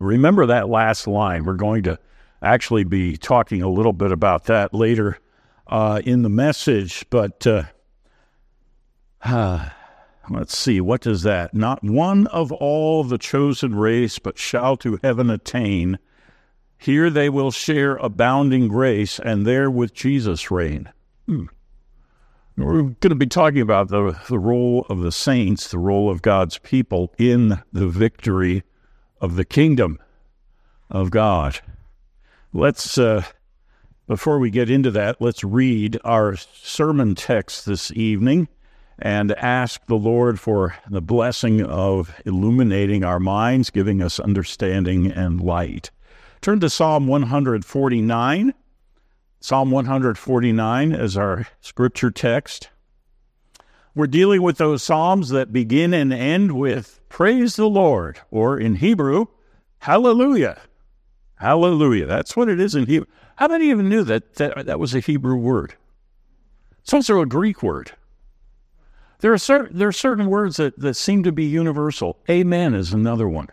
Remember that last line. We're going to actually be talking a little bit about that later uh, in the message, but uh, let's see, what does that? Not one of all the chosen race, but shall to heaven attain. Here they will share abounding grace, and there with Jesus reign. Hmm. We're going to be talking about the, the role of the saints, the role of God's people in the victory of the kingdom of God. Let's, uh, before we get into that, let's read our sermon text this evening and ask the Lord for the blessing of illuminating our minds, giving us understanding and light. Turn to Psalm 149. Psalm 149 as our scripture text. We're dealing with those Psalms that begin and end with Praise the Lord, or in Hebrew, Hallelujah. Hallelujah. That's what it is in Hebrew. How many even knew that that, that was a Hebrew word? It's also a Greek word. There are, certain, there are certain words that, that seem to be universal. Amen is another one.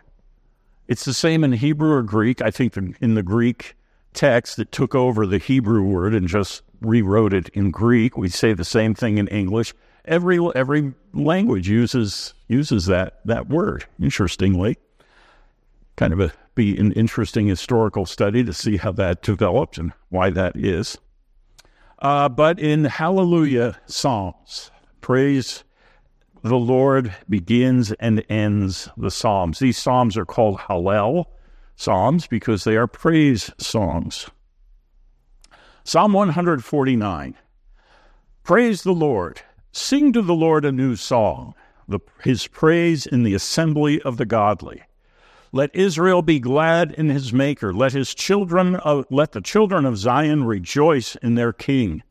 It's the same in Hebrew or Greek. I think in the Greek text that took over the Hebrew word and just rewrote it in Greek. We say the same thing in English. Every every language uses uses that that word. Interestingly, kind of a be an interesting historical study to see how that developed and why that is. Uh, but in Hallelujah Psalms, praise the Lord begins and ends the Psalms. These Psalms are called Hallel Psalms because they are praise songs. Psalm 149 Praise the Lord. Sing to the Lord a new song, the, his praise in the assembly of the godly. Let Israel be glad in his maker. Let his children of, let the children of Zion rejoice in their king.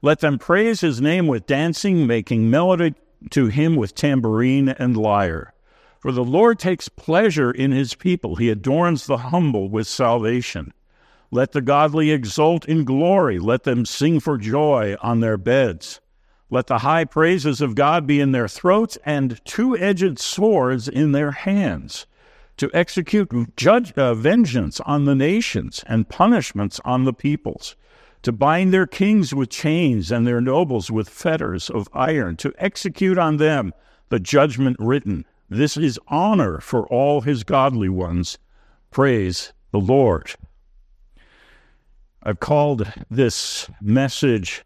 Let them praise his name with dancing, making melody to him with tambourine and lyre. For the Lord takes pleasure in his people. He adorns the humble with salvation. Let the godly exult in glory. Let them sing for joy on their beds. Let the high praises of God be in their throats and two edged swords in their hands, to execute judge, uh, vengeance on the nations and punishments on the peoples to bind their kings with chains and their nobles with fetters of iron, to execute on them the judgment written. This is honor for all his godly ones. Praise the Lord. I've called this message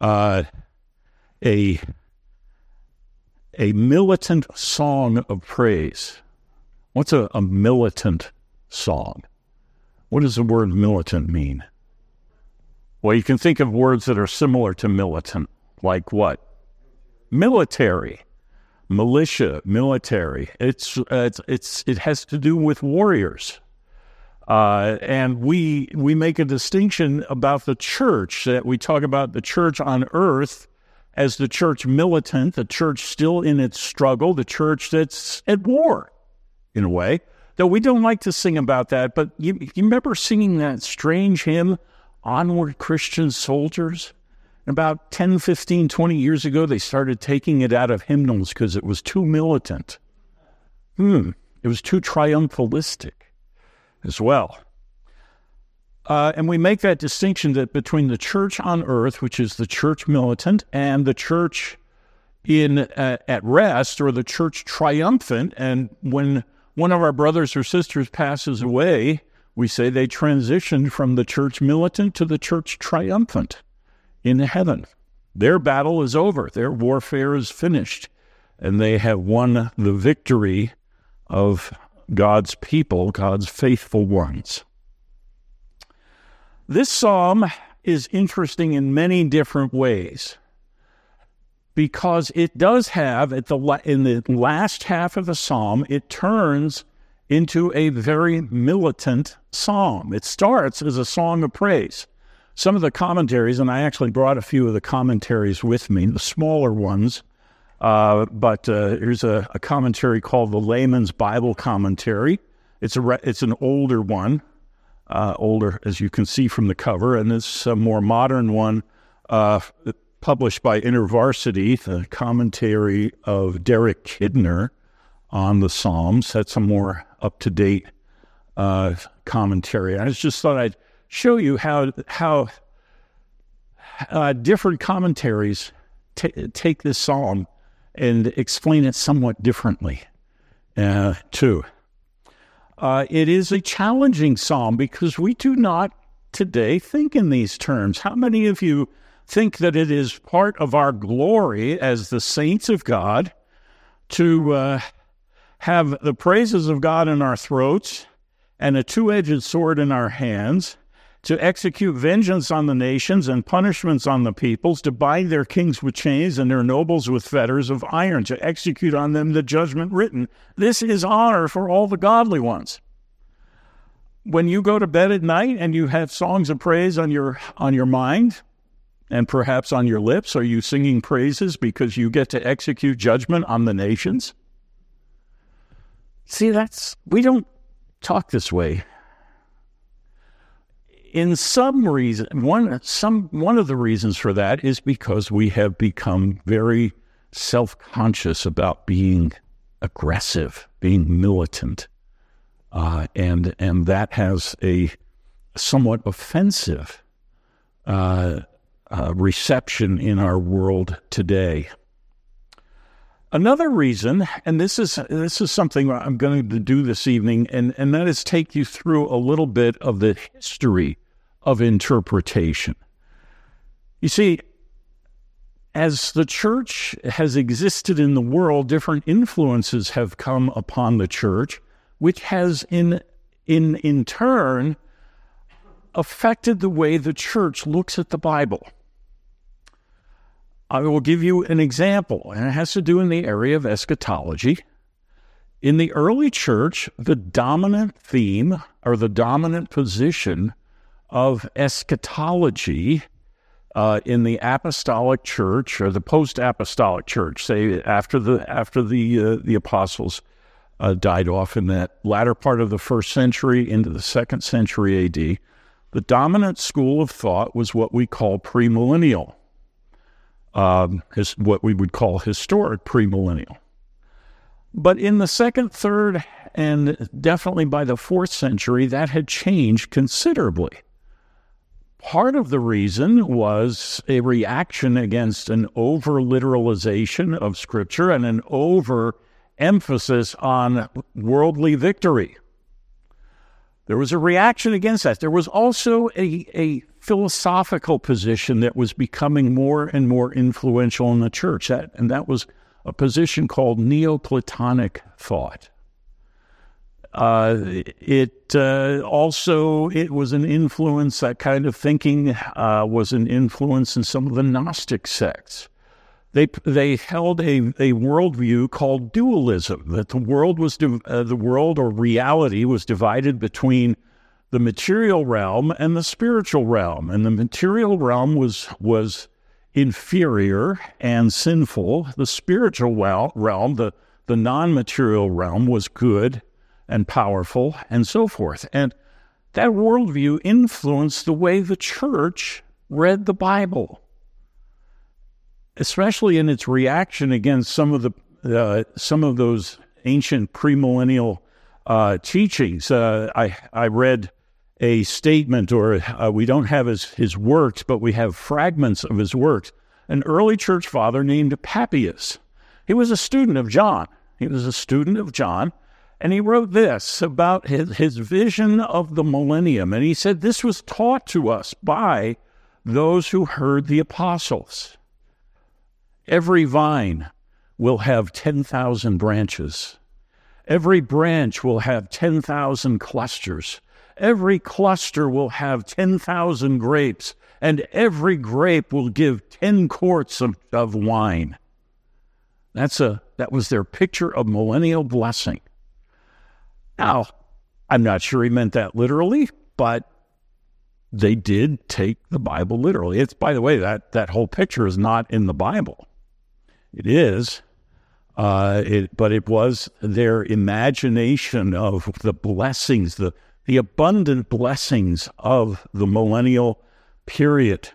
uh, a, a militant song of praise. What's a, a militant song? What does the word militant mean? Well, you can think of words that are similar to militant, like what? Military, militia, military. It's, uh, it's, it's, it has to do with warriors. Uh, and we, we make a distinction about the church that we talk about the church on earth as the church militant, the church still in its struggle, the church that's at war in a way. Though we don't like to sing about that, but you, you remember singing that strange hymn, onward Christian soldiers. About 10, 15, 20 years ago, they started taking it out of hymnals because it was too militant. Hmm, it was too triumphalistic as well. Uh, and we make that distinction that between the church on earth, which is the church militant, and the church in uh, at rest or the church triumphant. And when one of our brothers or sisters passes away, we say they transitioned from the church militant to the church triumphant in heaven. Their battle is over, their warfare is finished, and they have won the victory of God's people, God's faithful ones. This psalm is interesting in many different ways because it does have at the in the last half of the psalm it turns into a very militant psalm. It starts as a song of praise. Some of the commentaries, and I actually brought a few of the commentaries with me, the smaller ones, uh, but uh, here's a, a, commentary called the Layman's Bible Commentary. It's a re- it's an older one, uh, older as you can see from the cover, and this a more modern one uh, published by InterVarsity, the commentary of Derek Kidner on the Psalms. That's a more up to date uh, commentary. I just thought I'd show you how how uh, different commentaries t- take this psalm and explain it somewhat differently, uh, too. Uh, it is a challenging psalm because we do not today think in these terms. How many of you think that it is part of our glory as the saints of God to uh, have the praises of God in our throats and a two edged sword in our hands? To execute vengeance on the nations and punishments on the peoples, to bind their kings with chains and their nobles with fetters of iron, to execute on them the judgment written. This is honor for all the godly ones. When you go to bed at night and you have songs of praise on your on your mind and perhaps on your lips, are you singing praises because you get to execute judgment on the nations? See, that's we don't talk this way in some reason, one some one of the reasons for that is because we have become very self-conscious about being aggressive, being militant, uh, and and that has a somewhat offensive uh, uh, reception in our world today. Another reason, and this is this is something I'm going to do this evening, and, and that is take you through a little bit of the history of interpretation. You see, as the church has existed in the world, different influences have come upon the church, which has in in in turn affected the way the church looks at the Bible. I will give you an example, and it has to do in the area of eschatology. In the early church, the dominant theme or the dominant position of eschatology uh, in the apostolic church or the post-apostolic church, say after the after the uh, the apostles uh, died off in that latter part of the first century into the second century A.D., the dominant school of thought was what we call premillennial um, is what we would call historic premillennial. But in the second, third, and definitely by the fourth century, that had changed considerably. Part of the reason was a reaction against an over literalization of Scripture and an over emphasis on worldly victory. There was a reaction against that. There was also a, a philosophical position that was becoming more and more influential in the church, that, and that was a position called Neoplatonic thought. Uh, it uh, also it was an influence. That kind of thinking uh, was an influence in some of the Gnostic sects. They they held a, a worldview called dualism that the world was uh, the world or reality was divided between the material realm and the spiritual realm. And the material realm was, was inferior and sinful. The spiritual realm, the, the non material realm, was good and powerful and so forth. And that worldview influenced the way the church read the Bible, especially in its reaction against some of the uh, some of those ancient premillennial uh, teachings. Uh, I I read a statement, or uh, we don't have his, his works, but we have fragments of his works. An early church father named Papias. He was a student of John. He was a student of John, and he wrote this about his, his vision of the millennium. And he said, This was taught to us by those who heard the apostles. Every vine will have 10,000 branches. Every branch will have 10,000 clusters. Every cluster will have 10,000 grapes, and every grape will give 10 quarts of, of wine. That's a, that was their picture of millennial blessing. Now, I'm not sure he meant that literally, but they did take the Bible literally. It's, by the way, that, that whole picture is not in the Bible. It is, uh, it, but it was their imagination of the blessings, the, the abundant blessings of the millennial period.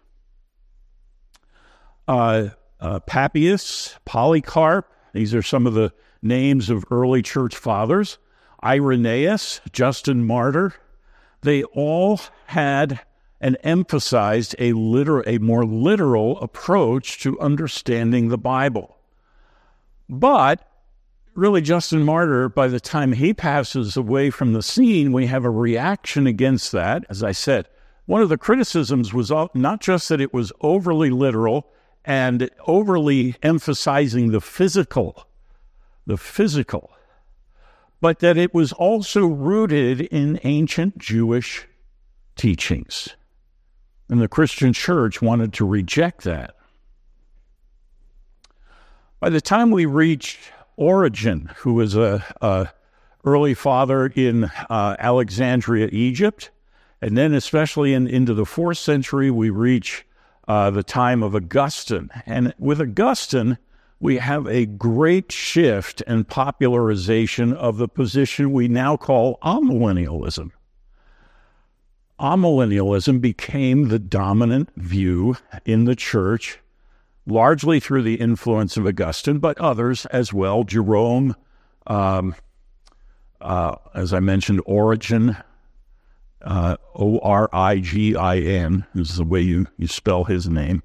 Uh, uh, Papias, Polycarp, these are some of the names of early church fathers. Irenaeus, Justin Martyr, they all had and emphasized a, liter- a more literal approach to understanding the Bible. But really, Justin Martyr, by the time he passes away from the scene, we have a reaction against that. As I said, one of the criticisms was not just that it was overly literal and overly emphasizing the physical, the physical, but that it was also rooted in ancient Jewish teachings. And the Christian church wanted to reject that. By the time we reached Origen, who was a, a early father in uh, Alexandria, Egypt, and then especially in, into the fourth century, we reach uh, the time of Augustine. And with Augustine, we have a great shift and popularization of the position we now call amillennialism. Amillennialism became the dominant view in the church, largely through the influence of Augustine, but others as well. Jerome, um, uh, as I mentioned, Origen, uh, O R I G I N is the way you, you spell his name.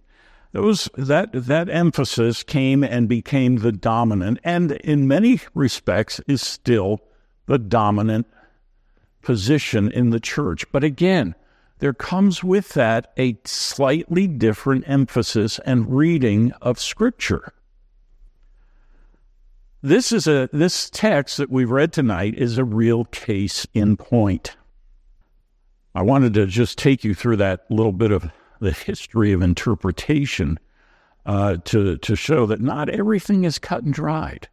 Those that that emphasis came and became the dominant, and in many respects is still the dominant position in the church. But again, there comes with that a slightly different emphasis and reading of Scripture. This is a this text that we've read tonight is a real case in point. I wanted to just take you through that little bit of the history of interpretation uh, to, to show that not everything is cut and dried,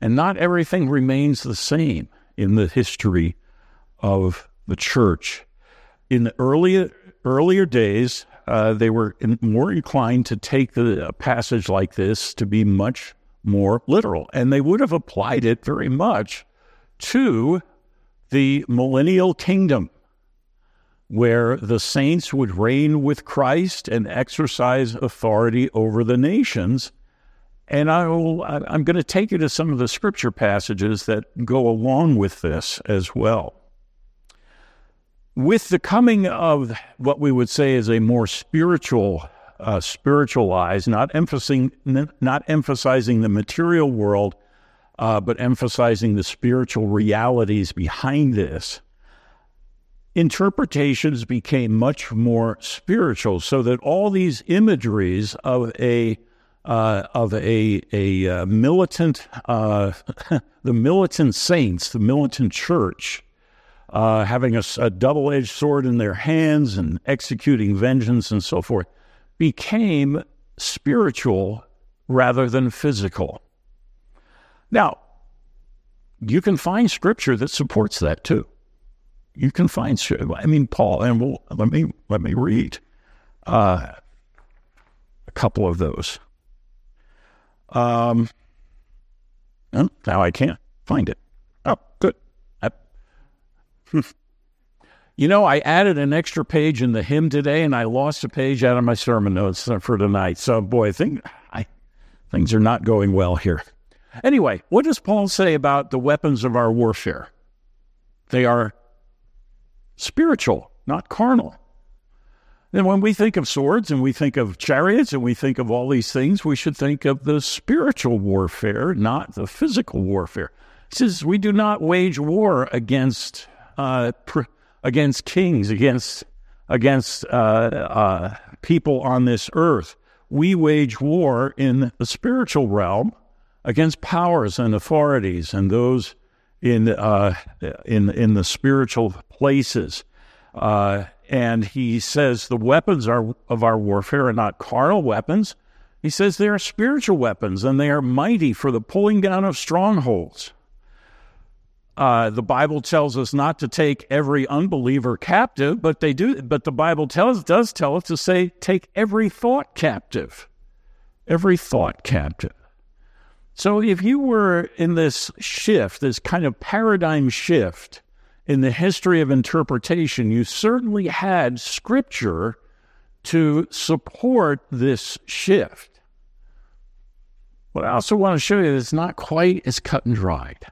and not everything remains the same in the history of the church. In the earlier, earlier days, uh, they were in, more inclined to take the, a passage like this to be much more literal, and they would have applied it very much to the millennial kingdom where the saints would reign with Christ and exercise authority over the nations. And I will, I'm going to take you to some of the scripture passages that go along with this as well. With the coming of what we would say is a more spiritual, uh, spiritualized, not emphasizing, not emphasizing the material world, uh, but emphasizing the spiritual realities behind this, interpretations became much more spiritual, so that all these imageries of a uh, of a a uh, militant uh, the militant saints, the militant church, uh, having a, a double edged sword in their hands and executing vengeance and so forth, became spiritual rather than physical. Now, you can find scripture that supports that too you can find. I mean, Paul, and we'll, let me let me read uh, a couple of those. Um, oh, now I can't find it. Oh, good. You know, I added an extra page in the hymn today, and I lost a page out of my sermon notes for tonight. So, boy, I think I, things are not going well here. Anyway, what does Paul say about the weapons of our warfare? They are spiritual, not carnal. And when we think of swords and we think of chariots and we think of all these things, we should think of the spiritual warfare, not the physical warfare. He says we do not wage war against uh, pr- against kings, against against uh, uh, people on this earth. We wage war in the spiritual realm against powers and authorities and those in uh, in in the spiritual places. Uh, and he says the weapons are of our warfare are not carnal weapons. He says they are spiritual weapons, and they are mighty for the pulling down of strongholds. Uh, the Bible tells us not to take every unbeliever captive, but they do. But the Bible tells does tell us to say take every thought captive, every thought captive. So if you were in this shift, this kind of paradigm shift in the history of interpretation, you certainly had scripture to support this shift. But I also want to show you it's not quite as cut and dried.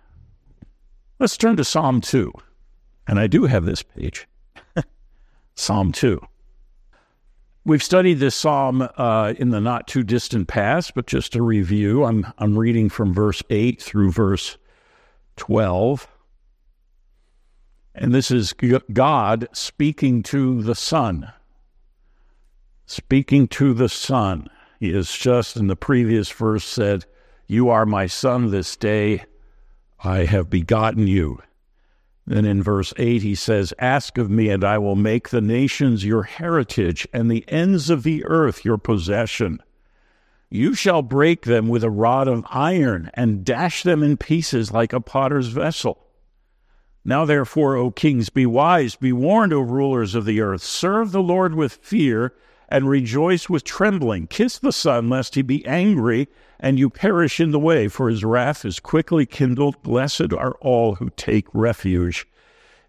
Let's turn to Psalm 2. And I do have this page Psalm 2. We've studied this psalm uh, in the not too distant past, but just to review, I'm, I'm reading from verse 8 through verse 12. And this is God speaking to the Son. Speaking to the Son. He has just in the previous verse said, You are my Son this day. I have begotten you. Then in verse 8, he says, Ask of me, and I will make the nations your heritage, and the ends of the earth your possession. You shall break them with a rod of iron, and dash them in pieces like a potter's vessel. Now, therefore, O kings, be wise, be warned, O rulers of the earth. Serve the Lord with fear, and rejoice with trembling. Kiss the Son, lest he be angry, and you perish in the way, for his wrath is quickly kindled. Blessed are all who take refuge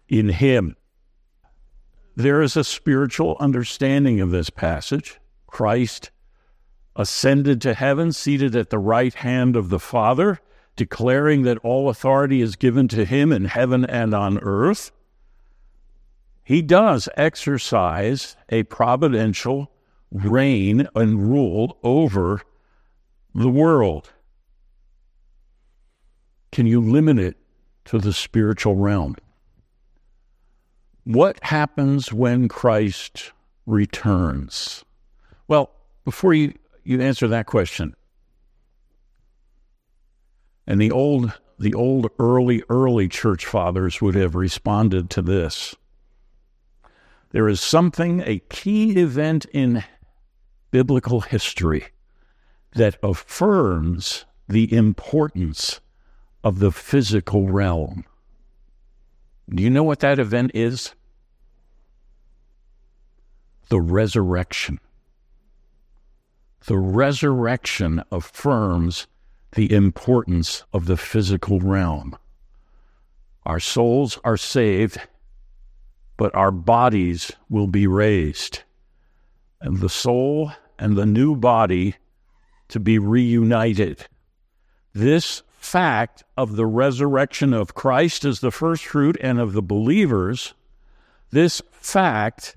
in him. There is a spiritual understanding of this passage. Christ ascended to heaven, seated at the right hand of the Father declaring that all authority is given to him in heaven and on earth, he does exercise a providential reign and rule over the world. Can you limit it to the spiritual realm? What happens when Christ returns? Well, before you, you answer that question, and the old the old early early church fathers would have responded to this. There is something a key event in biblical history that affirms the importance of the physical realm. Do you know what that event is? The resurrection. The resurrection affirms the importance of the physical realm. Our souls are saved, but our bodies will be raised. And the soul and the new body to be reunited. This fact of the resurrection of Christ as the first fruit and of the believers, this fact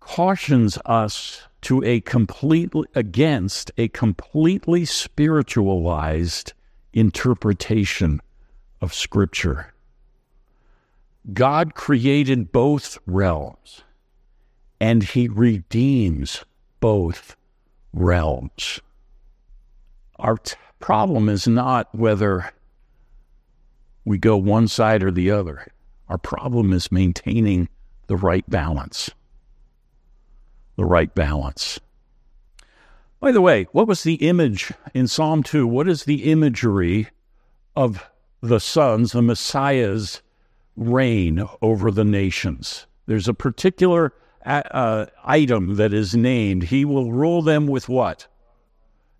cautions us to a completely against a completely spiritualized interpretation of scripture. God created both realms and he redeems both realms. Our t- problem is not whether we go one side or the other. Our problem is maintaining the right balance the right balance. By the way, what was the image in Psalm 2? What is the imagery of the sons, the Messiah's reign over the nations? There's a particular uh, item that is named. He will rule them with what?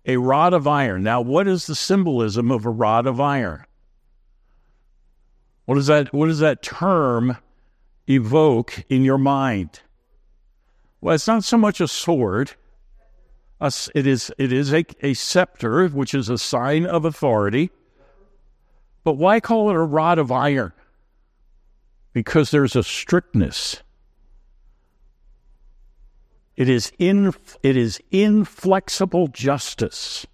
A rod of iron. Now, what is the symbolism of a rod of iron? What does that, what does that term evoke in your mind? Well, it's not so much a sword. It is, it is a, a scepter, which is a sign of authority. But why call it a rod of iron? Because there's a strictness. It is, in, it is inflexible justice.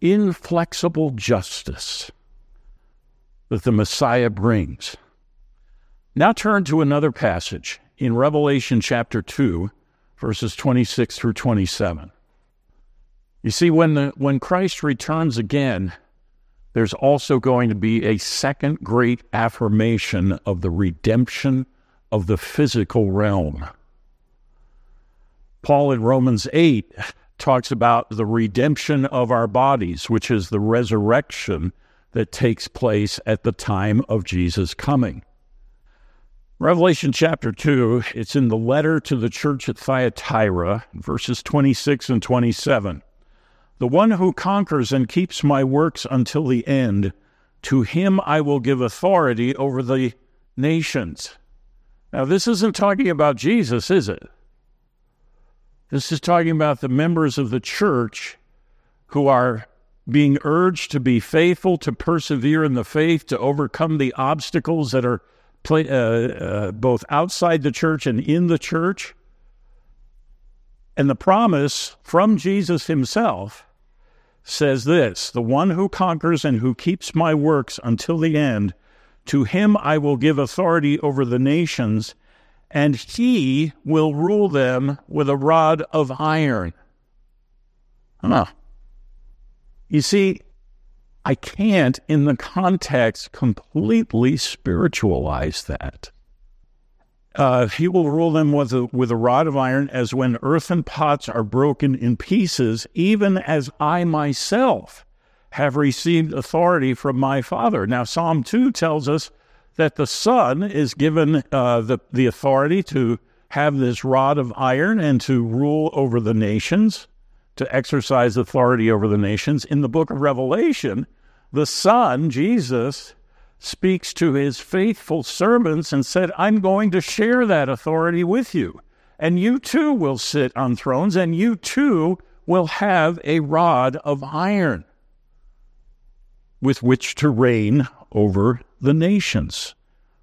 Inflexible justice that the Messiah brings. Now turn to another passage in Revelation chapter 2, verses 26 through 27. You see, when, the, when Christ returns again, there's also going to be a second great affirmation of the redemption of the physical realm. Paul in Romans 8 talks about the redemption of our bodies, which is the resurrection that takes place at the time of Jesus' coming. Revelation chapter 2, it's in the letter to the church at Thyatira, verses 26 and 27. The one who conquers and keeps my works until the end, to him I will give authority over the nations. Now, this isn't talking about Jesus, is it? This is talking about the members of the church who are being urged to be faithful, to persevere in the faith, to overcome the obstacles that are play, uh, uh, both outside the church and in the church. And the promise from Jesus himself says this The one who conquers and who keeps my works until the end, to him I will give authority over the nations, and he will rule them with a rod of iron. Huh. You see, I can't, in the context, completely spiritualize that. Uh, he will rule them with a, with a rod of iron, as when earthen pots are broken in pieces, even as I myself have received authority from my Father. Now, Psalm 2 tells us that the Son is given uh, the, the authority to have this rod of iron and to rule over the nations to exercise authority over the nations. In the book of Revelation, the Son, Jesus, speaks to his faithful servants and said, I'm going to share that authority with you. And you too will sit on thrones, and you too will have a rod of iron with which to reign over the nations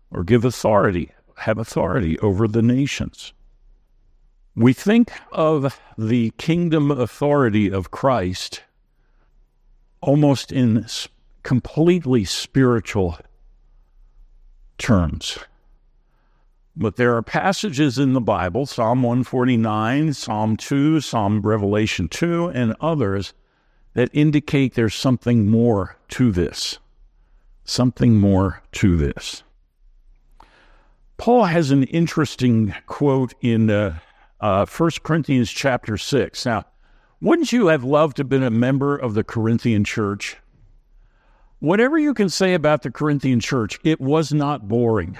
or give authority, have authority over the nations. We think of the kingdom authority of Christ almost in completely spiritual terms. But there are passages in the Bible, Psalm 149, Psalm 2, Psalm Revelation 2, and others that indicate there's something more to this. Something more to this. Paul has an interesting quote in uh, uh, 1 Corinthians chapter 6. Now, wouldn't you have loved to have been a member of the Corinthian church? Whatever you can say about the Corinthian church, it was not boring.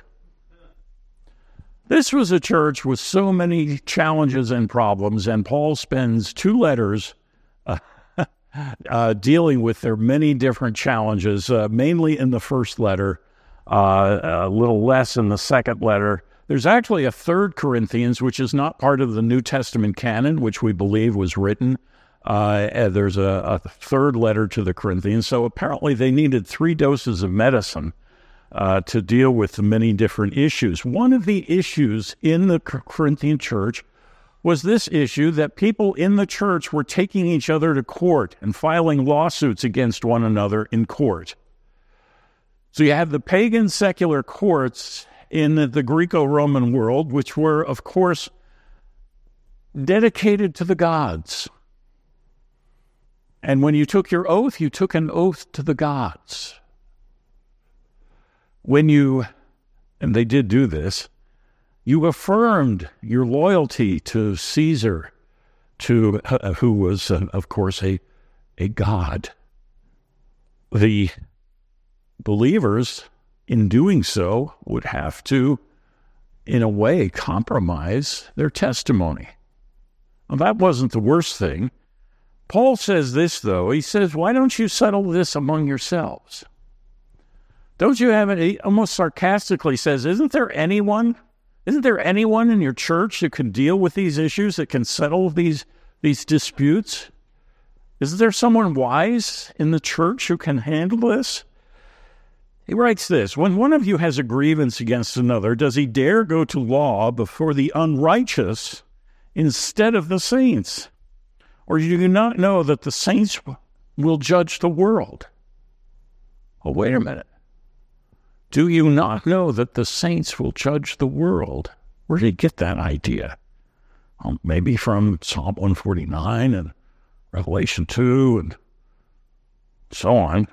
This was a church with so many challenges and problems, and Paul spends two letters uh, uh, dealing with their many different challenges, uh, mainly in the first letter, uh, a little less in the second letter. There's actually a third Corinthians, which is not part of the New Testament canon, which we believe was written. Uh, there's a, a, third letter to the Corinthians. So apparently they needed three doses of medicine uh, to deal with the many different issues. One of the issues in the Corinthian church was this issue that people in the church were taking each other to court and filing lawsuits against one another in court. So you have the pagan secular courts in the Greco Roman world, which were, of course, dedicated to the gods. And when you took your oath, you took an oath to the gods. When you, and they did do this, you affirmed your loyalty to Caesar, to uh, who was, uh, of course, a, a god. The believers in doing so, would have to, in a way, compromise their testimony. Well, that wasn't the worst thing. Paul says this, though. He says, Why don't you settle this among yourselves? Don't you have it? He almost sarcastically says, Isn't there anyone? Isn't there anyone in your church that can deal with these issues, that can settle these, these disputes? Isn't there someone wise in the church who can handle this? He writes this When one of you has a grievance against another, does he dare go to law before the unrighteous instead of the saints? Or do you not know that the saints will judge the world? Oh, wait a minute. Do you not know that the saints will judge the world? Where did he get that idea? Well, maybe from Psalm 149 and Revelation 2 and so on.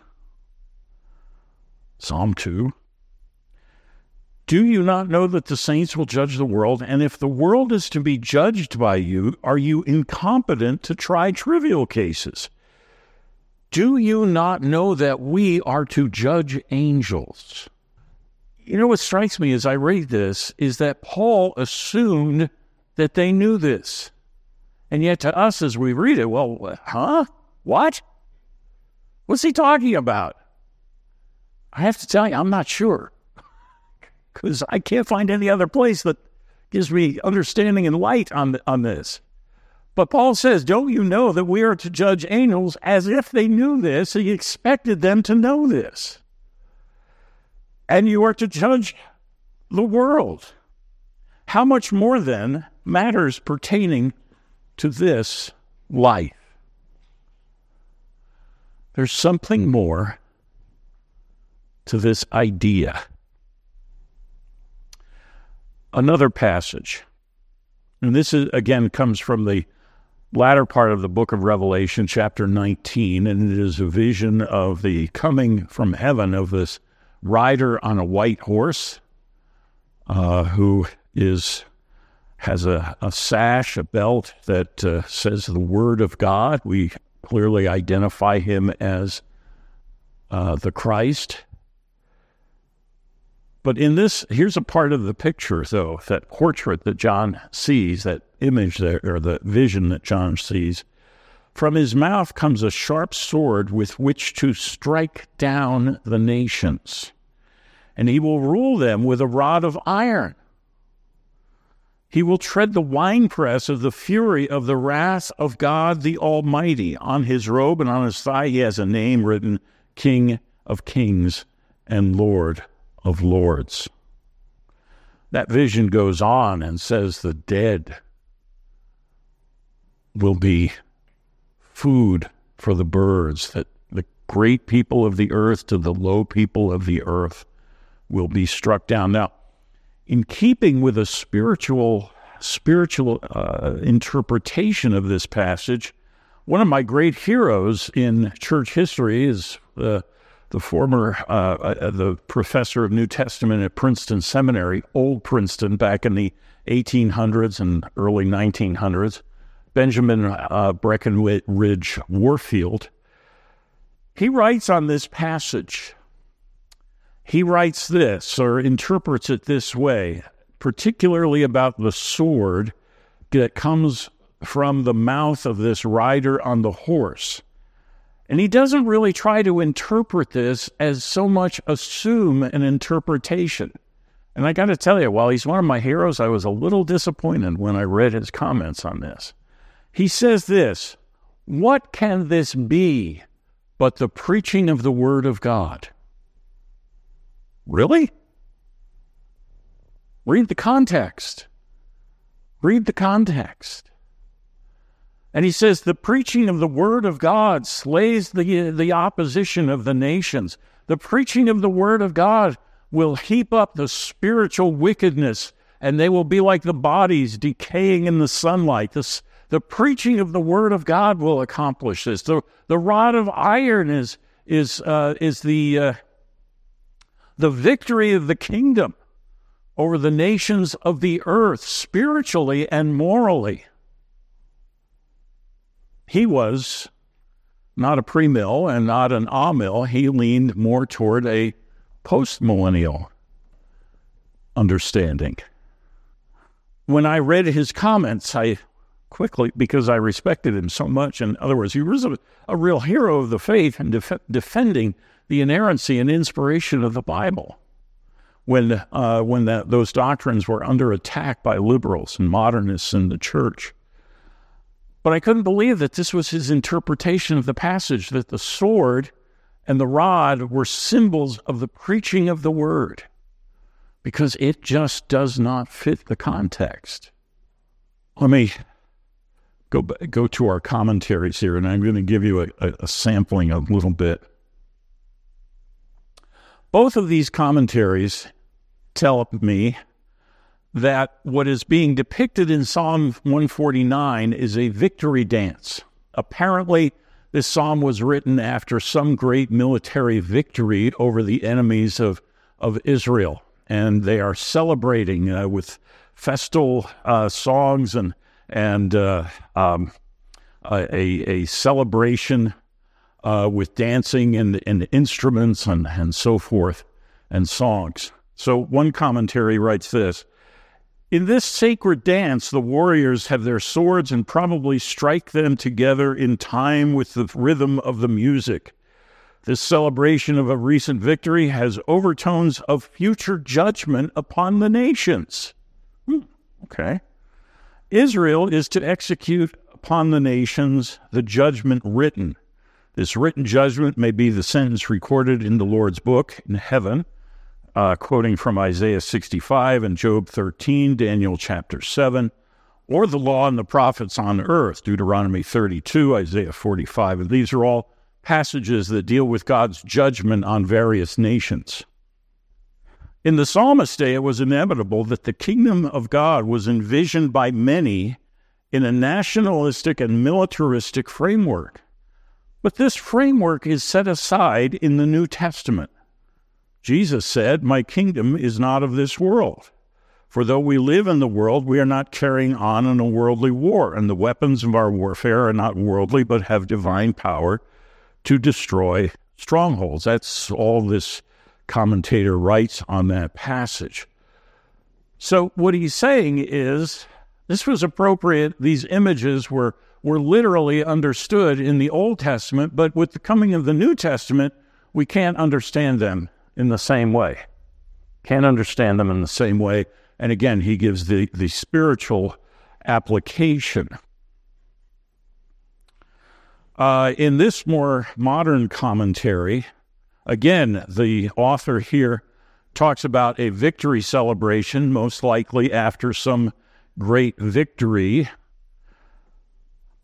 Psalm 2. Do you not know that the saints will judge the world? And if the world is to be judged by you, are you incompetent to try trivial cases? Do you not know that we are to judge angels? You know what strikes me as I read this is that Paul assumed that they knew this. And yet to us as we read it, well, huh? What? What's he talking about? I have to tell you, I'm not sure because I can't find any other place that gives me understanding and light on on this. But Paul says, Don't you know that we are to judge angels as if they knew this? He expected them to know this. And you are to judge the world. How much more then matters pertaining to this life? There's something more to this idea. Another passage, and this is, again comes from the latter part of the book of Revelation, chapter 19, and it is a vision of the coming from heaven of this rider on a white horse uh, who is has a, a sash, a belt that uh, says the word of God. We clearly identify him as uh, the Christ. But in this, here's a part of the picture, though, that portrait that John sees, that image there, or the vision that John sees. From his mouth comes a sharp sword with which to strike down the nations, and he will rule them with a rod of iron. He will tread the winepress of the fury of the wrath of God the Almighty. On his robe and on his thigh, he has a name written King of Kings and Lord of Lords. That vision goes on and says the dead will be food for the birds, that the great people of the earth to the low people of the earth will be struck down. Now, in keeping with a spiritual spiritual uh, interpretation of this passage, one of my great heroes in church history is uh, the former uh, uh, the professor of New Testament at Princeton Seminary, old Princeton, back in the 1800s and early 1900s, Benjamin uh, Breckinridge Warfield. He writes on this passage he writes this or interprets it this way, particularly about the sword that comes from the mouth of this rider on the horse. And he doesn't really try to interpret this as so much assume an interpretation. And I got to tell you, while he's one of my heroes, I was a little disappointed when I read his comments on this. He says this What can this be but the preaching of the Word of God? Really? Read the context. Read the context. And he says, the preaching of the word of God slays the, the opposition of the nations. The preaching of the word of God will heap up the spiritual wickedness, and they will be like the bodies decaying in the sunlight. This, the preaching of the word of God will accomplish this. The, the rod of iron is, is, uh, is the, uh, the victory of the kingdom over the nations of the earth, spiritually and morally. He was not a premill and not an amill. He leaned more toward a postmillennial understanding. When I read his comments, I quickly, because I respected him so much, in other words, he was a, a real hero of the faith and def- defending the inerrancy and inspiration of the Bible when uh, when those doctrines were under attack by liberals and modernists in the church. But I couldn't believe that this was his interpretation of the passage that the sword and the rod were symbols of the preaching of the word, because it just does not fit the context. Let me go go to our commentaries here, and I'm going to give you a, a sampling a little bit. Both of these commentaries tell me that what is being depicted in Psalm 149 is a victory dance. Apparently, this psalm was written after some great military victory over the enemies of, of Israel, and they are celebrating uh, with festal uh, songs and and uh, um, a, a celebration uh, with dancing and, and instruments and, and so forth and songs. So one commentary writes this In this sacred dance, the warriors have their swords and probably strike them together in time with the rhythm of the music. This celebration of a recent victory has overtones of future judgment upon the nations. Hmm, okay. Israel is to execute upon the nations the judgment written. This written judgment may be the sentence recorded in the Lord's book in heaven, uh, quoting from Isaiah 65 and Job 13, Daniel chapter 7, or the law and the prophets on earth, Deuteronomy 32, Isaiah 45. And these are all passages that deal with God's judgment on various nations. In the psalmist's day, it was inevitable that the kingdom of God was envisioned by many in a nationalistic and militaristic framework. But this framework is set aside in the New Testament. Jesus said, My kingdom is not of this world. For though we live in the world, we are not carrying on in a worldly war, and the weapons of our warfare are not worldly, but have divine power to destroy strongholds. That's all this commentator writes on that passage. So, what he's saying is this was appropriate. These images were, were literally understood in the Old Testament, but with the coming of the New Testament, we can't understand them in the same way. Can't understand them in the same way. And again, he gives the, the spiritual application. Uh, in this more modern commentary, Again, the author here talks about a victory celebration, most likely after some great victory.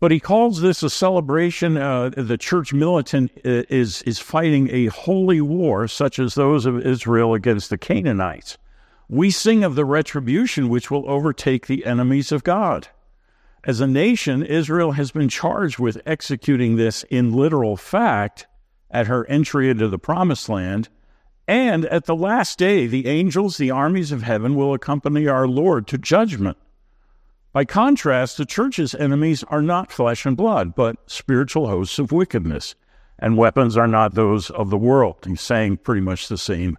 But he calls this a celebration. Uh, the church militant uh, is, is fighting a holy war, such as those of Israel against the Canaanites. We sing of the retribution which will overtake the enemies of God. As a nation, Israel has been charged with executing this in literal fact at her entry into the promised land. And at the last day, the angels, the armies of heaven, will accompany our Lord to judgment. By contrast, the church's enemies are not flesh and blood, but spiritual hosts of wickedness, and weapons are not those of the world. He's saying pretty much the same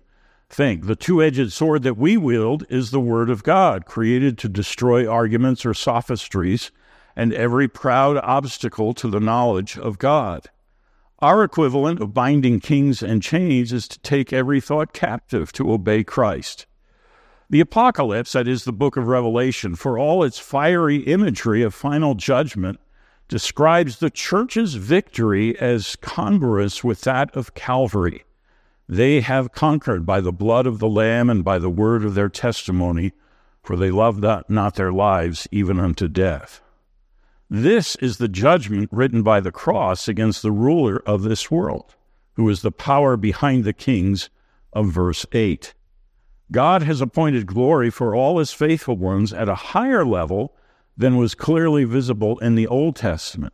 thing. The two edged sword that we wield is the Word of God, created to destroy arguments or sophistries and every proud obstacle to the knowledge of God. Our equivalent of binding kings and chains is to take every thought captive to obey Christ. The Apocalypse, that is the book of Revelation, for all its fiery imagery of final judgment, describes the church's victory as congruous with that of Calvary. They have conquered by the blood of the Lamb and by the word of their testimony, for they loved not their lives even unto death. This is the judgment written by the cross against the ruler of this world, who is the power behind the kings of verse 8. God has appointed glory for all his faithful ones at a higher level than was clearly visible in the Old Testament.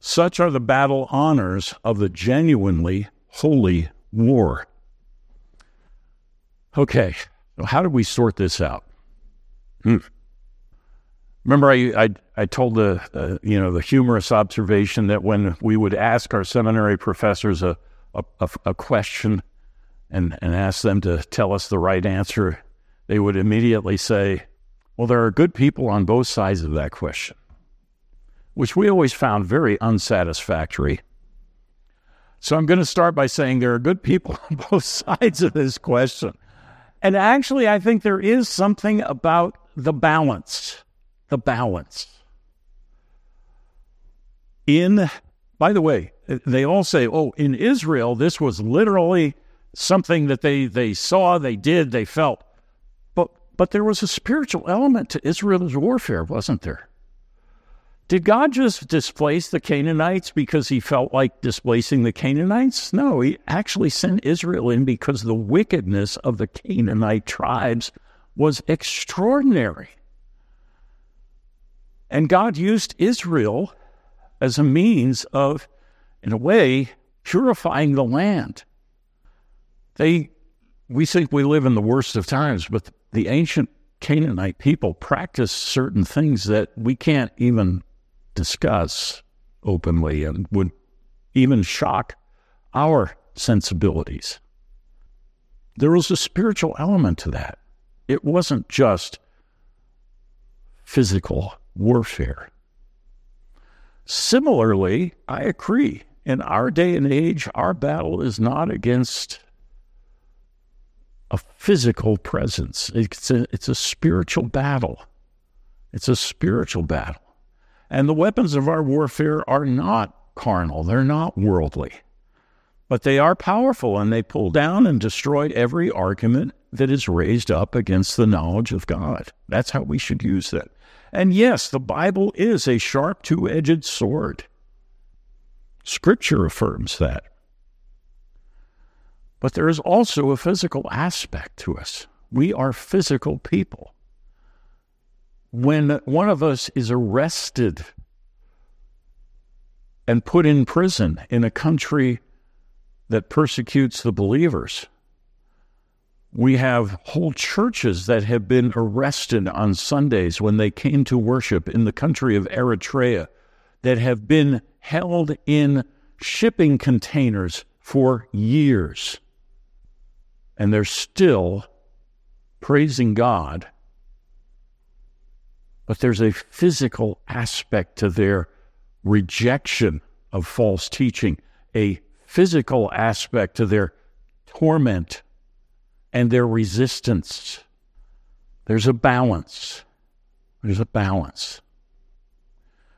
Such are the battle honors of the genuinely holy war. Okay, how do we sort this out? Hmm. Remember, I, I, I told the uh, you know the humorous observation that when we would ask our seminary professors a a, a question and and ask them to tell us the right answer, they would immediately say, "Well, there are good people on both sides of that question," which we always found very unsatisfactory. So I'm going to start by saying there are good people on both sides of this question. And actually, I think there is something about the balance the balance. In, by the way, they all say, oh, in Israel, this was literally something that they, they saw, they did, they felt. But, but there was a spiritual element to Israel's warfare, wasn't there? Did God just displace the Canaanites because he felt like displacing the Canaanites? No, he actually sent Israel in because the wickedness of the Canaanite tribes was extraordinary. And God used Israel as a means of, in a way, purifying the land. They, we think we live in the worst of times, but the ancient Canaanite people practiced certain things that we can't even discuss openly and would even shock our sensibilities. There was a spiritual element to that. It wasn't just physical warfare. Similarly, I agree. In our day and age, our battle is not against a physical presence. It's a, it's a spiritual battle. It's a spiritual battle. And the weapons of our warfare are not carnal, they're not worldly, but they are powerful and they pull down and destroy every argument that is raised up against the knowledge of God. That's how we should use that. And yes, the Bible is a sharp two edged sword. Scripture affirms that. But there is also a physical aspect to us. We are physical people. When one of us is arrested and put in prison in a country that persecutes the believers, we have whole churches that have been arrested on Sundays when they came to worship in the country of Eritrea that have been held in shipping containers for years. And they're still praising God. But there's a physical aspect to their rejection of false teaching, a physical aspect to their torment and their resistance. There's a balance. There's a balance.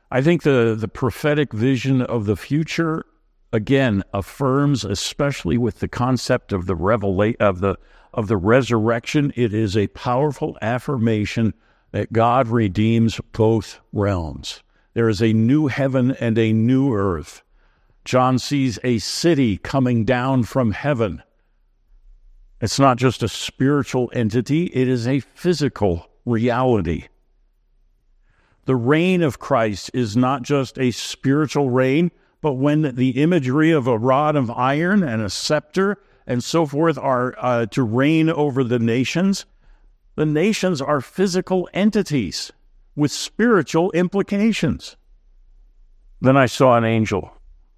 I think the, the prophetic vision of the future again affirms, especially with the concept of the revela- of the of the resurrection, it is a powerful affirmation that God redeems both realms. There is a new heaven and a new earth. John sees a city coming down from heaven it's not just a spiritual entity, it is a physical reality. The reign of Christ is not just a spiritual reign, but when the imagery of a rod of iron and a scepter and so forth are uh, to reign over the nations, the nations are physical entities with spiritual implications. Then I saw an angel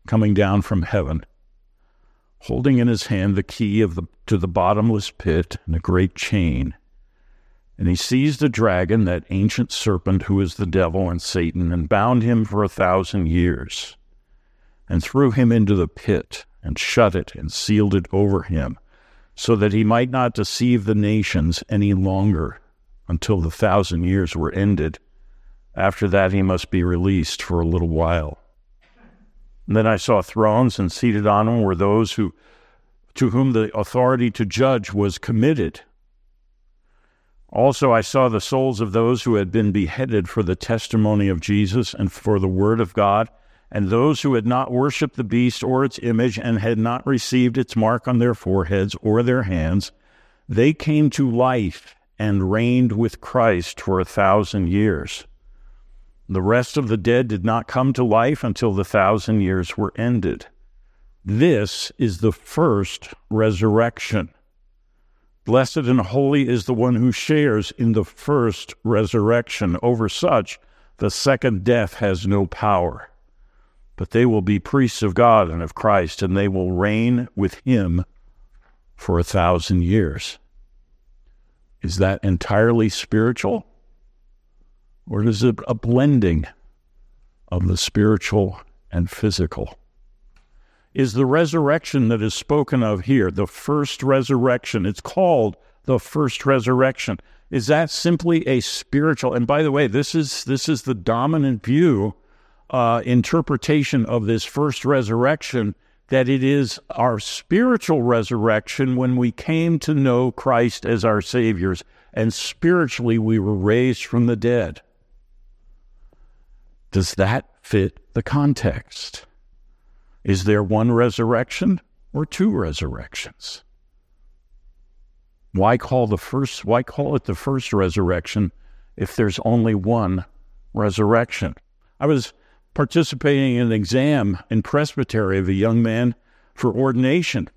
coming down from heaven holding in his hand the key of the, to the bottomless pit and a great chain. And he seized the dragon, that ancient serpent who is the devil and Satan, and bound him for a thousand years, and threw him into the pit, and shut it, and sealed it over him, so that he might not deceive the nations any longer until the thousand years were ended. After that, he must be released for a little while. And then I saw thrones, and seated on them were those who, to whom the authority to judge was committed. Also, I saw the souls of those who had been beheaded for the testimony of Jesus and for the word of God, and those who had not worshipped the beast or its image and had not received its mark on their foreheads or their hands. They came to life and reigned with Christ for a thousand years. The rest of the dead did not come to life until the thousand years were ended. This is the first resurrection. Blessed and holy is the one who shares in the first resurrection. Over such, the second death has no power. But they will be priests of God and of Christ, and they will reign with him for a thousand years. Is that entirely spiritual? Or is it a blending of the spiritual and physical? Is the resurrection that is spoken of here, the first resurrection, it's called the first resurrection. Is that simply a spiritual? And by the way, this is this is the dominant view uh, interpretation of this first resurrection that it is our spiritual resurrection when we came to know Christ as our saviors, and spiritually we were raised from the dead. Does that fit the context? Is there one resurrection or two resurrections? Why call the first why call it the first resurrection if there's only one resurrection? I was participating in an exam in presbytery of a young man for ordination.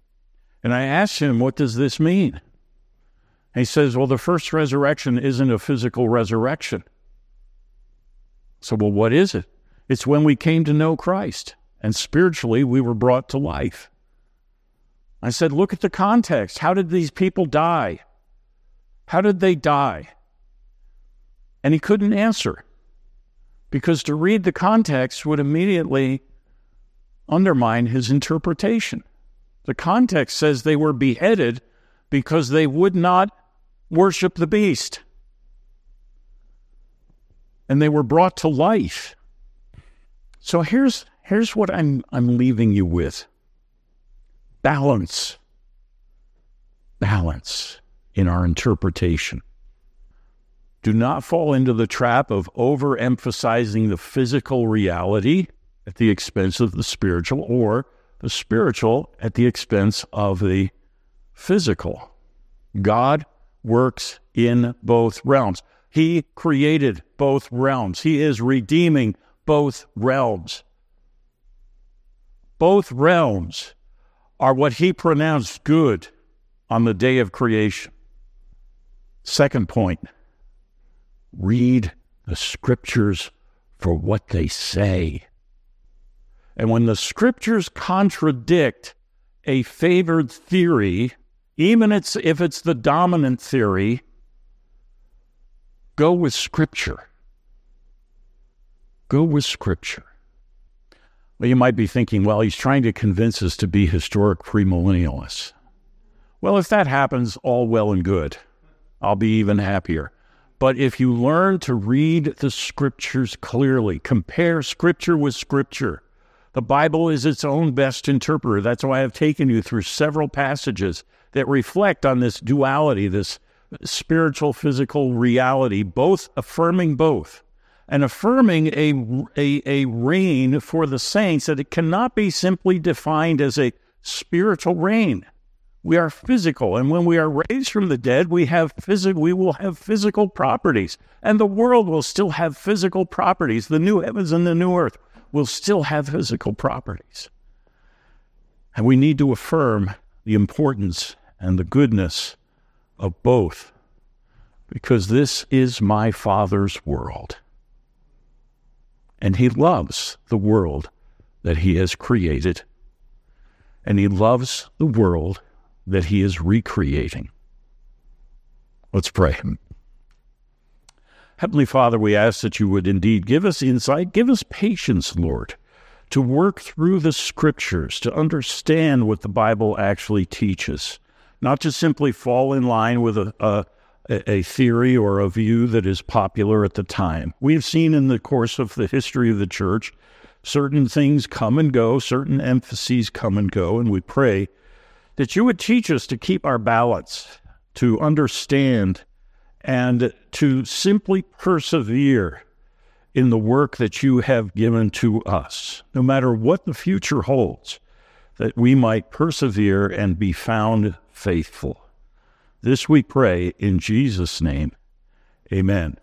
And I asked him, What does this mean? He says, Well, the first resurrection isn't a physical resurrection. So, well, what is it? It's when we came to know Christ and spiritually we were brought to life. I said, look at the context. How did these people die? How did they die? And he couldn't answer because to read the context would immediately undermine his interpretation. The context says they were beheaded because they would not worship the beast and they were brought to life So here's here's what I'm I'm leaving you with. Balance. Balance in our interpretation. Do not fall into the trap of overemphasizing the physical reality at the expense of the spiritual or the spiritual at the expense of the physical. God works in both realms. He created both realms. He is redeeming both realms. Both realms are what he pronounced good on the day of creation. Second point read the scriptures for what they say. And when the scriptures contradict a favored theory, even if it's the dominant theory, go with scripture. Go with scripture. Well, you might be thinking, well, he's trying to convince us to be historic premillennialists. Well, if that happens, all well and good. I'll be even happier. But if you learn to read the scriptures clearly, compare scripture with scripture, the Bible is its own best interpreter. That's why I've taken you through several passages that reflect on this duality, this spiritual physical reality, both affirming both and affirming a, a, a reign for the saints that it cannot be simply defined as a spiritual reign we are physical and when we are raised from the dead we have physical we will have physical properties and the world will still have physical properties. The new heavens and the new earth will still have physical properties. And we need to affirm the importance and the goodness of both because this is my father's world. And he loves the world that he has created. And he loves the world that he is recreating. Let's pray. Heavenly Father, we ask that you would indeed give us insight, give us patience, Lord, to work through the scriptures, to understand what the Bible actually teaches, not to simply fall in line with a, a, a theory or a view that is popular at the time. We have seen in the course of the history of the church certain things come and go, certain emphases come and go, and we pray that you would teach us to keep our balance, to understand, and to simply persevere in the work that you have given to us, no matter what the future holds, that we might persevere and be found faithful. This we pray in Jesus' name. Amen.